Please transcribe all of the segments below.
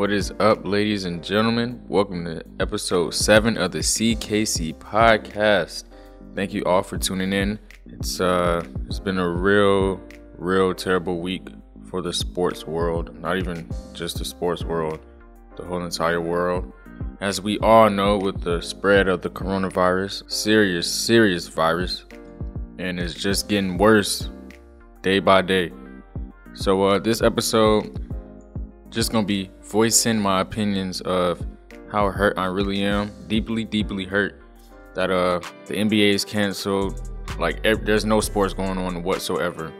What is up, ladies and gentlemen? Welcome to episode 7 of the CKC podcast. Thank you all for tuning in. It's uh it's been a real real terrible week for the sports world, not even just the sports world, the whole entire world. As we all know with the spread of the coronavirus, serious serious virus and it's just getting worse day by day. So uh this episode just gonna be voicing my opinions of how hurt I really am, deeply, deeply hurt that uh the NBA is canceled. Like there's no sports going on whatsoever.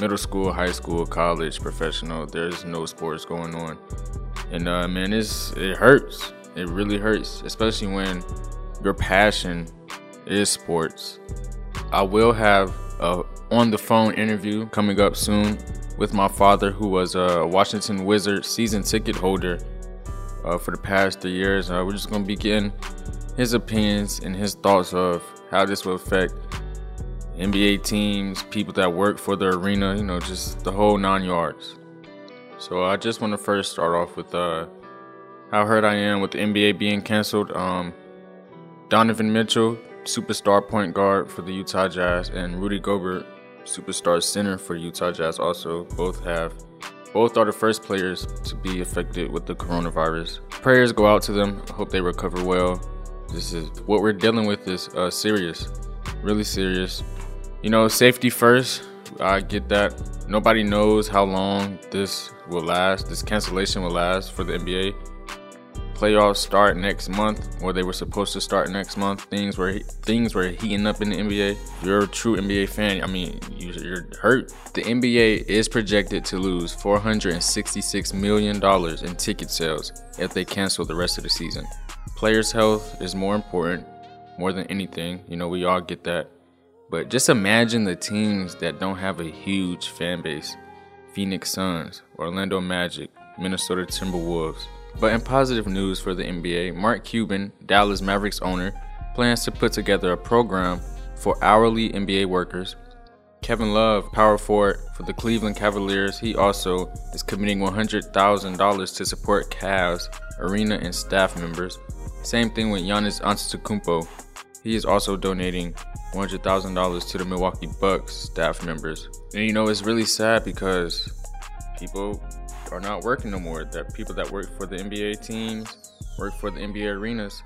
Middle school, high school, college, professional, there's no sports going on. And uh man, it's it hurts. It really hurts, especially when your passion is sports. I will have a on the phone interview coming up soon with my father, who was a Washington Wizards season ticket holder uh, for the past three years. Uh, we're just going to be getting his opinions and his thoughts of how this will affect NBA teams, people that work for the arena, you know, just the whole nine yards. So I just want to first start off with uh, how hurt I am with the NBA being canceled. Um, Donovan Mitchell, superstar point guard for the Utah Jazz, and Rudy Gobert, superstar center for Utah Jazz also both have both are the first players to be affected with the coronavirus. Prayers go out to them. I hope they recover well. This is what we're dealing with is uh, serious, really serious. You know, safety first. I get that. Nobody knows how long this will last. This cancellation will last for the NBA playoffs start next month, or they were supposed to start next month, things were things were heating up in the NBA. If you're a true NBA fan, I mean, you're hurt. The NBA is projected to lose 466 million dollars in ticket sales if they cancel the rest of the season. Players' health is more important, more than anything. You know, we all get that. But just imagine the teams that don't have a huge fan base Phoenix Suns, Orlando Magic, Minnesota Timberwolves. But in positive news for the NBA, Mark Cuban, Dallas Mavericks owner, plans to put together a program for hourly NBA workers. Kevin Love, power forward for the Cleveland Cavaliers, he also is committing $100,000 to support Cavs, arena, and staff members. Same thing with Giannis Antetokounmpo. He is also donating $100,000 to the Milwaukee Bucks staff members. And you know, it's really sad because people are not working no more. That people that work for the NBA teams, work for the NBA arenas,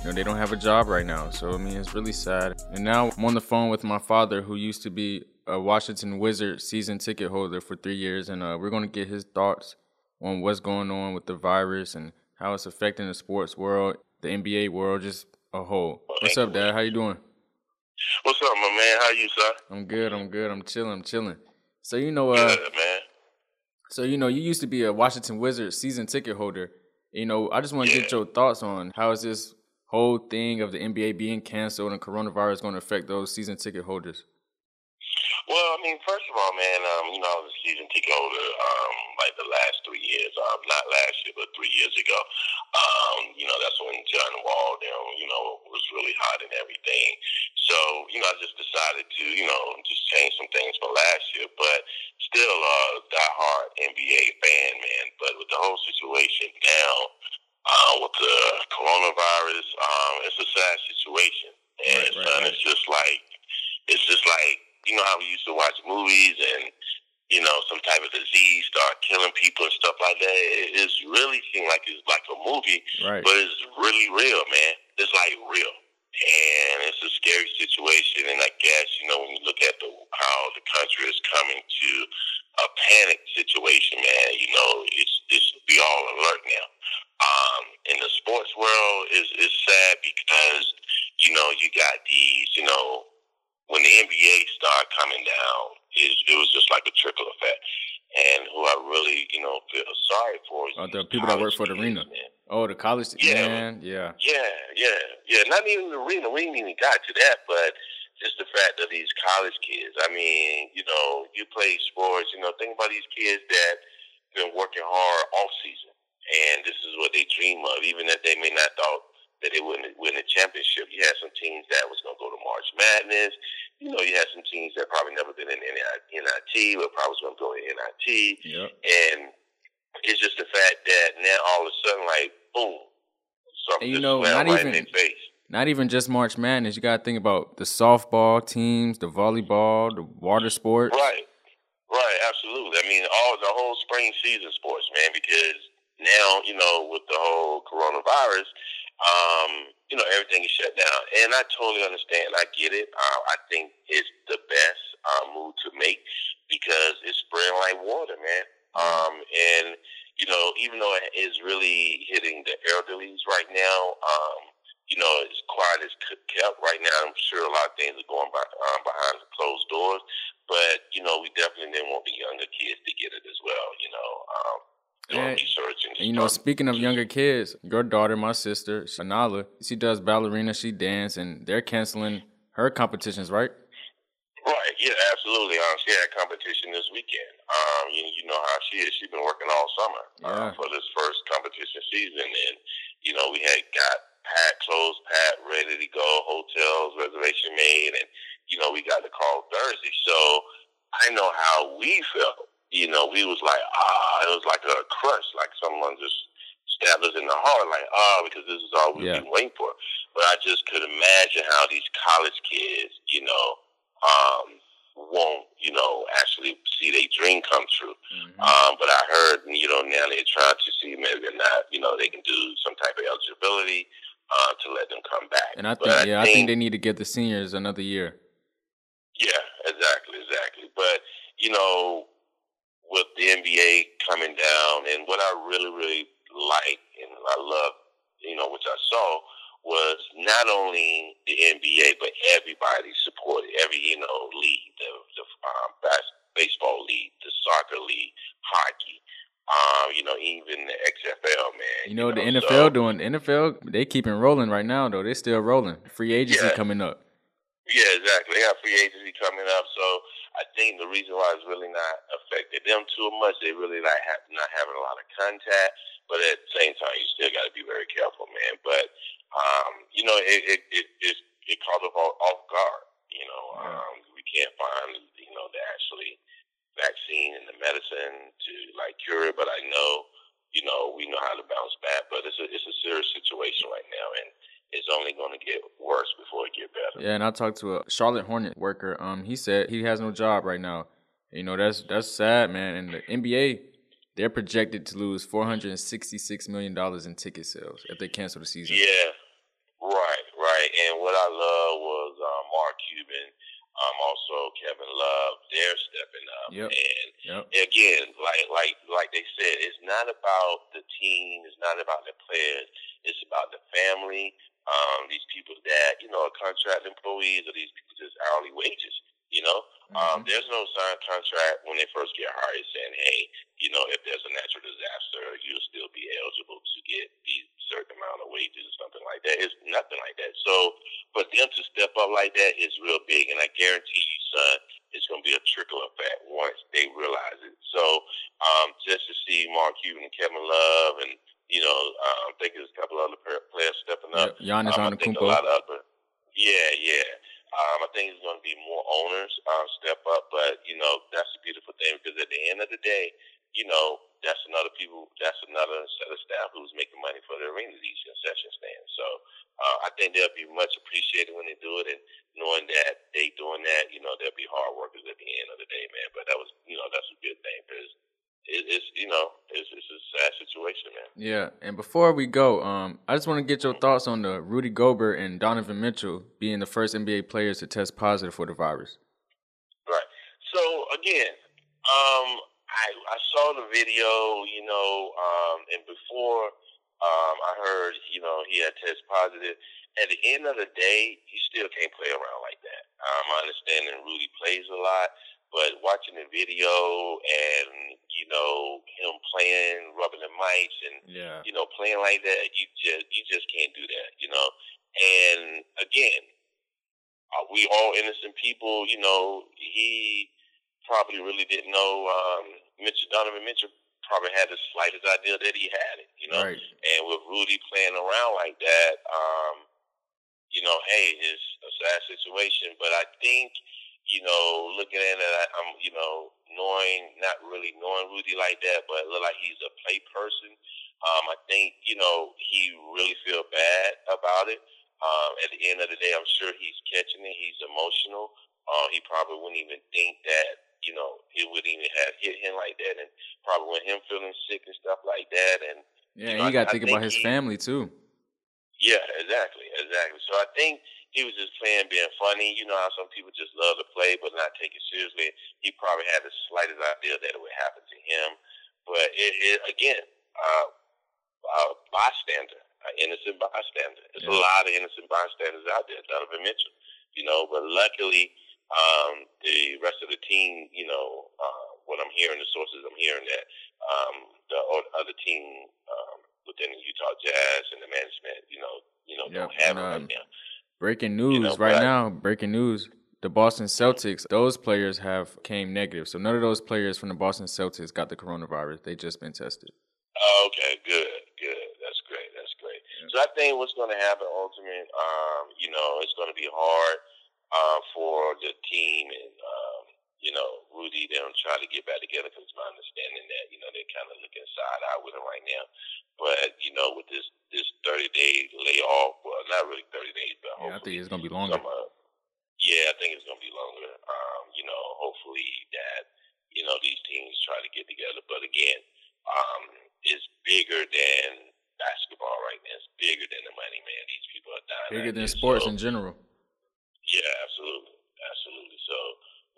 you know, they don't have a job right now. So I mean, it's really sad. And now I'm on the phone with my father, who used to be a Washington Wizard season ticket holder for three years, and uh, we're gonna get his thoughts on what's going on with the virus and how it's affecting the sports world, the NBA world, just a whole. What's up, Dad? How you doing? What's up, my man? How you, sir? I'm good. I'm good. I'm chilling. I'm chilling. So you know, uh, good, man. So you know, you used to be a Washington Wizards season ticket holder. You know, I just want to yeah. get your thoughts on how is this whole thing of the NBA being canceled and coronavirus going to affect those season ticket holders? Well, I mean, first of all, man, um, you know, I was a season ticket holder um, like the last three years. Um, not last year, but three years ago. Um, you know, that's when John Wall, you know, was really hot and everything. So, you know, I just decided to, you know, just change some things for last year. But still a diehard NBA fan, man. But with the whole situation now, uh, with the coronavirus, um, it's a sad situation. And right, right, right. it's just like, it's just like, you know how we used to watch movies and you know some type of disease start killing people and stuff like that. It, it's really seem like it's like a movie, right. but it's really real, man. It's like real, and it's a scary situation. And I guess you know when you look at the how the country is coming to a panic situation, man. You know it's it's be all alert now. Um, in the sports world, is is sad because you know you got these you know when the NBA started coming down, it, it was just like a trickle effect. And who I really, you know, feel sorry for is oh, the people that work for the arena. Man. Oh, the college, yeah, man, yeah, yeah, yeah, yeah. Not even the arena. We ain't even got to that, but just the fact of these college kids. I mean, you know, you play sports. You know, think about these kids that been working hard off season, and this is what they dream of. Even if they may not thought that they wouldn't win a championship. You had some teams that was going to go to March Madness. You know, you had some teams that probably never been in NIT, but probably was going to go in NIT. Yep. And it's just the fact that now all of a sudden, like, boom, something And you know, not right even- in their face. Not even just March Madness. You got to think about the softball teams, the volleyball, the water sports. Right. Right, absolutely. I mean, all the whole spring season sports, man, because now, you know, with the whole coronavirus, um, you know, everything is shut down. And I totally understand. I get it. Uh, I think it's the best uh, move to make because it's spreading like water, man. Um, and, you know, even though it is really hitting the elderlies right now, um, you know, as quiet as kept right now. I'm sure a lot of things are going by, um, behind the closed doors, but you know, we definitely didn't want the younger kids to get it as well. You know, um, And- you know, speaking of younger kids, your daughter, my sister, Shanala, she does ballerina, she dance, and they're canceling her competitions, right? Right, yeah, absolutely. Um, she had competition this weekend. Um, you, you know how she is. She's been working all summer uh, for this first competition season, and you know we had got pat clothes, pat ready to go, hotels reservation made, and you know we got the call Thursday. So I know how we felt. You know, we was like, ah, it was like a crush, like someone just stabbed us in the heart, like ah, because this is all we've Yeah. been waiting for. But I just could imagine how these college kids, you know, um, won't, you know, actually see their dream come true. Mm-hmm. Um, but I heard, you know, now they're trying to see maybe or not, you know, they can do some type of eligibility uh, to let them come back. And I But think, yeah, I think they need to give the seniors another year. yeah, exactly, exactly. But you know, with the NBA coming down, and what I really, really like and I love, you know, which I saw was not only the NBA but everybody supported every you know league, the the um, bas- baseball league, the soccer league, hockey. Um, you know, even the XFL, man. You know, the so- NFL doing NFL, they keeping rolling right now though. They still rolling. Free agency Yeah. coming up. Yeah, exactly. They have free agency coming up, so think the reason why it's really not affected them too much, they really like have, not having a lot of contact. But at the same time, you still got to be very careful, man. But um, you know, it it it it, it caught us off, off guard. You know, um, we can't find you know the actually vaccine and the medicine to like cure it. But I know, you know, we know how to bounce back. But it's a it's a serious situation right now, and it's only going to get worse before it get better. Yeah, and I talked to a Charlotte Hornet worker. Um, he said he has no job right now. You know, that's that's sad, man. And the NBA, they're projected to lose four hundred and sixty-six million dollars in ticket sales if they cancel the season. Yeah, right, right. And what I love was uh, Mark Cuban, um, also Kevin Love. They're stepping up, Yep. and Yep. again, like like like they said, it's not about the team, it's not about the players, it's about the family. Um, these people that you know are contract employees, or these people just hourly wages. You know, um, Mhm. there's no signed contract when they first get hired saying, "Hey, you know, if there's a natural disaster, you'll still be eligible to get these certain amount of wages or something like that." It's nothing like that. So, for them to step up like that is real big, and I guarantee you, son, it's going to be a trickle effect once they realize it. So, um, just to see Mark Cuban and Kevin Love, and you know, I think there's a couple other players stepping up. Yep. Giannis Um, I think a Antetokounmpo. lot of other, yeah, yeah. Um, I think it's going to be more owners uh, step up, but you know that's the beautiful thing because at the end of the day, you know that's another people, that's another set of staff who's making money for the arena, these concession stands. So uh, I think they'll be much appreciated when they do it, and knowing that they doing that, you know, they'll be hard workers at the end of the day, man. But that was, you know, that's a good thing because it, it's, you know, it's, it's a sad situation, man. Yeah, and before we go, um, I just want to get your thoughts on the Rudy Gobert and Donovan Mitchell being the first NBA players to test positive for the virus. Right. So again, um, I I saw the video, you know, um, and before um, I heard, you know, he had test positive. At the end of the day, you still can't play around like that. Um, I understand that Rudy plays a lot, but watching the video and you know him playing, rubbing the mics, and Yeah. you know, playing like that, you just you just can't do that, you know. And again, are we all innocent people? You know, he probably really didn't know um, Mitchell Donovan Mitchell probably had the slightest idea that he had it, you know. Right. And with Rudy playing around like that, um, you know, hey, it's a sad situation, but I think, you know, looking at it, I'm, you know, knowing, not really knowing Rudy like that, but look like he's a play person. Um, I think, you know, he really feel bad about it. Um, at the end of the day, I'm sure he's catching it. He's emotional. Uh, he probably wouldn't even think that, you know, it would even have hit him like that. And probably with him feeling sick and stuff like that. And, yeah, you, know, you got to think about his he, family too. Yeah, exactly, exactly. So I think he was just playing, being funny. You know how some people just love to play but not take it seriously. He probably had the slightest idea that it would happen to him. But it, it again, uh, uh, bystander, an innocent bystander. There's yeah. a lot of innocent bystanders out there, Donovan Mitchell. You know, but luckily, um, the rest of the team, you know, uh, what I'm hearing, the sources I'm hearing that um, the other team um, within the Utah Jazz and the management, you know, you know, yep. don't have and, um, right now. Breaking news you know, right now. Breaking news. The Boston Celtics, those players have came negative. So none of those players from the Boston Celtics got the coronavirus. They just been tested. Oh, okay, good, good. That's great. That's great. Yeah. So I think what's going to happen ultimately, um, you know, it's going to be hard uh, for the team and um, you know, Rudy, don't try to get back together because it's my understanding that, you know, they're kind of looking side eye with him right now. But, you know, with this this 30 day layoff, well, not really 30 days, but yeah, I think it's going to be longer. Some, uh, yeah, I think it's going to be longer. Um, you know, hopefully that, you know, these teams try to get together. But again, um, it's bigger than basketball right now. It's bigger than the money, man. These people are dying. Bigger than sports so, in general. Yeah, absolutely. Absolutely. So,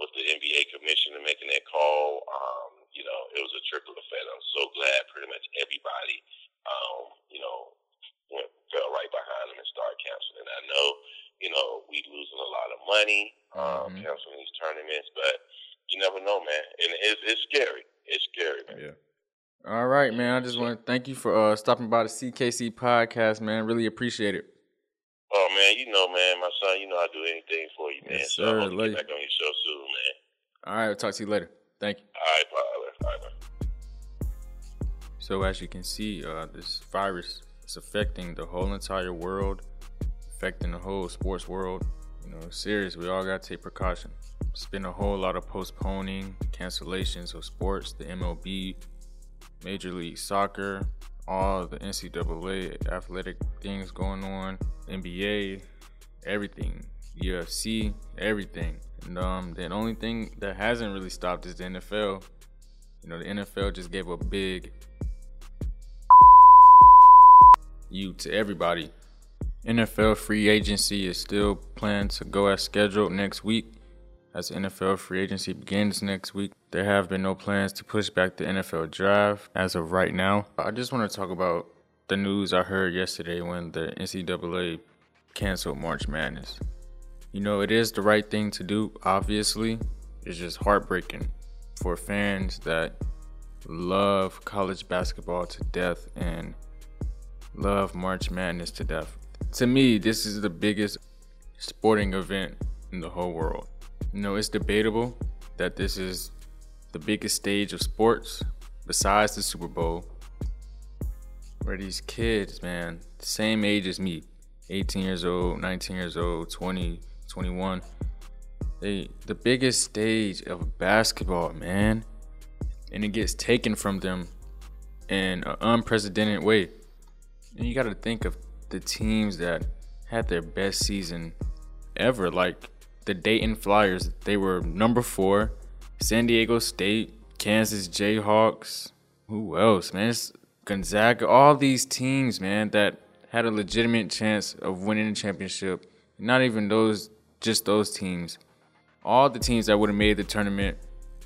with the NBA commissioner making that call, um, you know, it was a triple effect. I'm so glad pretty much everybody, um, you know, went, fell right behind them and started canceling. I know, you know, we losing a lot of money um, mm-hmm. canceling these tournaments, but you never know, man. And it's, it's scary. It's scary, man. Yeah. All right, man. I just want to thank you for uh, stopping by the CKC podcast, man. Really appreciate it. Oh man, you know, man, my son, you know I do anything for you, man. Yes, sir. So I hope you get back on your show soon. All right, I'll talk to you later. Thank you. All right, bye. All right, bye. So as you can see, uh, this virus is affecting the whole entire world, affecting the whole sports world. You know, serious. We all gotta take precaution. It's been a whole lot of postponing, cancellations of sports. The MLB, Major League Soccer, all the NCAA athletic things going on, NBA, everything, UFC, everything. And um, the only thing that hasn't really stopped is the NFL. You know, the NFL just gave a big you to everybody. NFL free agency is still planned to go as scheduled next week. As NFL free agency begins next week, there have been no plans to push back the NFL draft as of right now. I just want to talk about the news I heard yesterday when the NCAA canceled March Madness. You know, it is the right thing to do, obviously. It's just heartbreaking for fans that love college basketball to death and love March Madness to death. To me, this is the biggest sporting event in the whole world. You know, it's debatable that this is the biggest stage of sports besides the Super Bowl, where these kids, man, same age as me, 18 years old, 19 years old, 20, 21, they the biggest stage of basketball, man, and it gets taken from them in an unprecedented way. And you got to think of the teams that had their best season ever, like the Dayton Flyers. They were number four. San Diego State, Kansas Jayhawks. Who else, man? It's Gonzaga. All these teams, man, that had a legitimate chance of winning the championship. Not even those, just those teams. All the teams that would have made the tournament,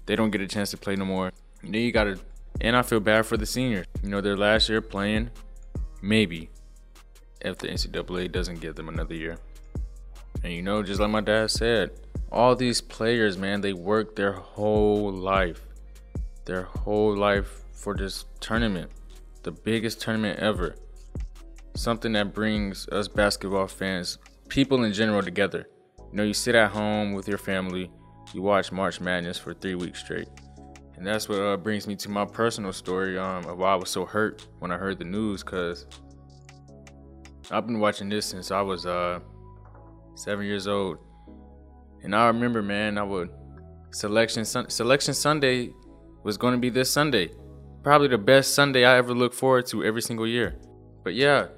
they don't get a chance to play no more. And then you gotta, and I feel bad for the seniors. You know, their last year playing, maybe, if the NCAA doesn't give them another year. And you know, just like my dad said, all these players, man, they work their whole life, their whole life for this tournament, the biggest tournament ever. Something that brings us basketball fans, people in general, together. You know, you sit at home with your family, you watch March Madness for three weeks straight. And that's what uh, brings me to my personal story um, of why I was so hurt when I heard the news, because I've been watching this since I was uh, seven years old. And I remember, man, I would selection selection Sunday was going to be this Sunday. Probably the best Sunday I ever look forward to every single year. But yeah,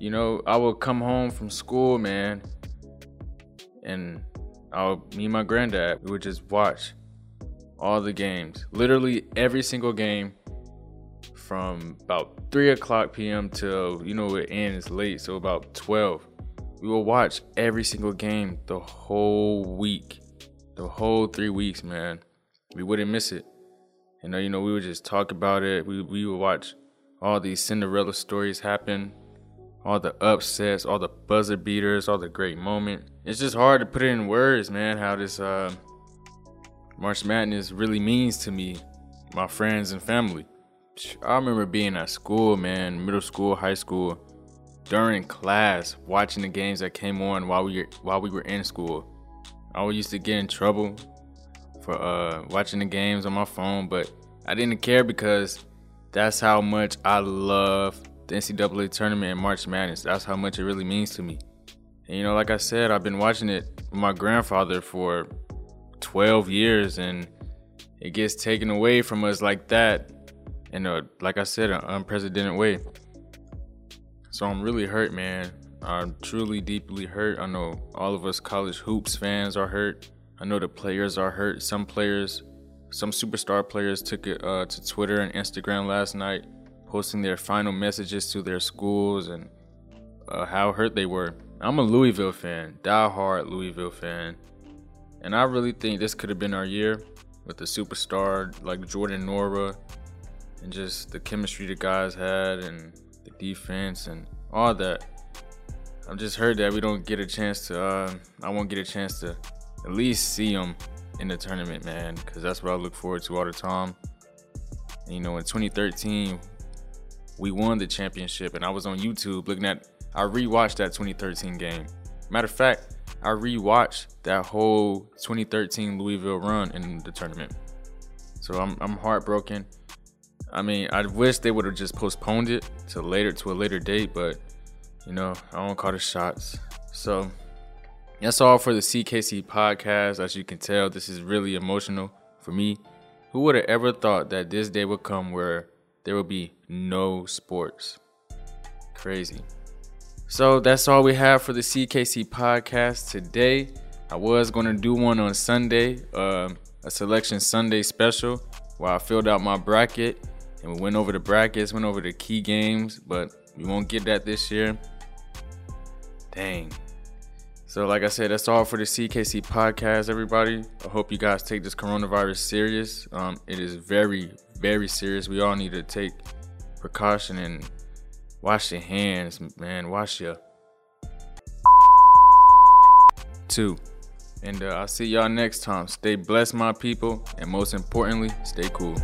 you know, I would come home from school, man, and I'll me and my granddad, we would just watch all the games, literally every single game from about 3 o'clock p.m. till, you know, it ends late, so about 12. We will watch every single game the whole week, the whole three weeks, man. We wouldn't miss it. And, uh, you know, we would just talk about it. We, we would watch all these Cinderella stories happen, all the upsets, all the buzzer beaters, all the great moments. It's just hard to put it in words, man, how this uh, March Madness really means to me, my friends and family. I remember being at school, man, middle school, high school, during class, watching the games that came on while we were, while we were in school. I always used to get in trouble for uh, watching the games on my phone, but I didn't care because that's how much I love the NCAA tournament and March Madness. That's how much it really means to me. And, you know, like I said, I've been watching it with my grandfather for 12 years, and it gets taken away from us like that in a, like I said, an unprecedented way. So I'm really hurt, man. I'm truly deeply hurt. I know all of us college hoops fans are hurt. I know the players are hurt. Some players, some superstar players took it uh, to Twitter and Instagram last night, posting their final messages to their schools and uh, how hurt they were. I'm a Louisville fan, die-hard Louisville fan, and I really think this could have been our year with the superstar like Jordan Nwora and just the chemistry the guys had and the defense and all that. I've just heard that we don't get a chance to. Uh, I won't get a chance to at least see them in the tournament, man, because that's what I look forward to all the time. And, you know, in 2013, we won the championship, and I was on YouTube looking at. I rewatched that 2013 game. Matter of fact, I rewatched that whole 2013 Louisville run in the tournament. So I'm I'm heartbroken. I mean, I wish they would have just postponed it to later to a later date, but you know, I don't call the shots. So that's all for the CKC podcast. As you can tell, this is really emotional for me. Who would have ever thought that this day would come where there would be no sports? Crazy. So that's all we have for the CKC podcast today. I was going to do one on Sunday, uh, a selection Sunday special, where I filled out my bracket and we went over the brackets, went over the key games, but we won't get that this year. Dang. So, like I said, that's all for the CKC podcast, everybody. I hope you guys take this coronavirus serious. Um, it is very, very serious. We all need to take precaution and wash your hands, man. Wash your two. And uh, I'll see y'all next time. Stay blessed, my people, and most importantly, stay cool.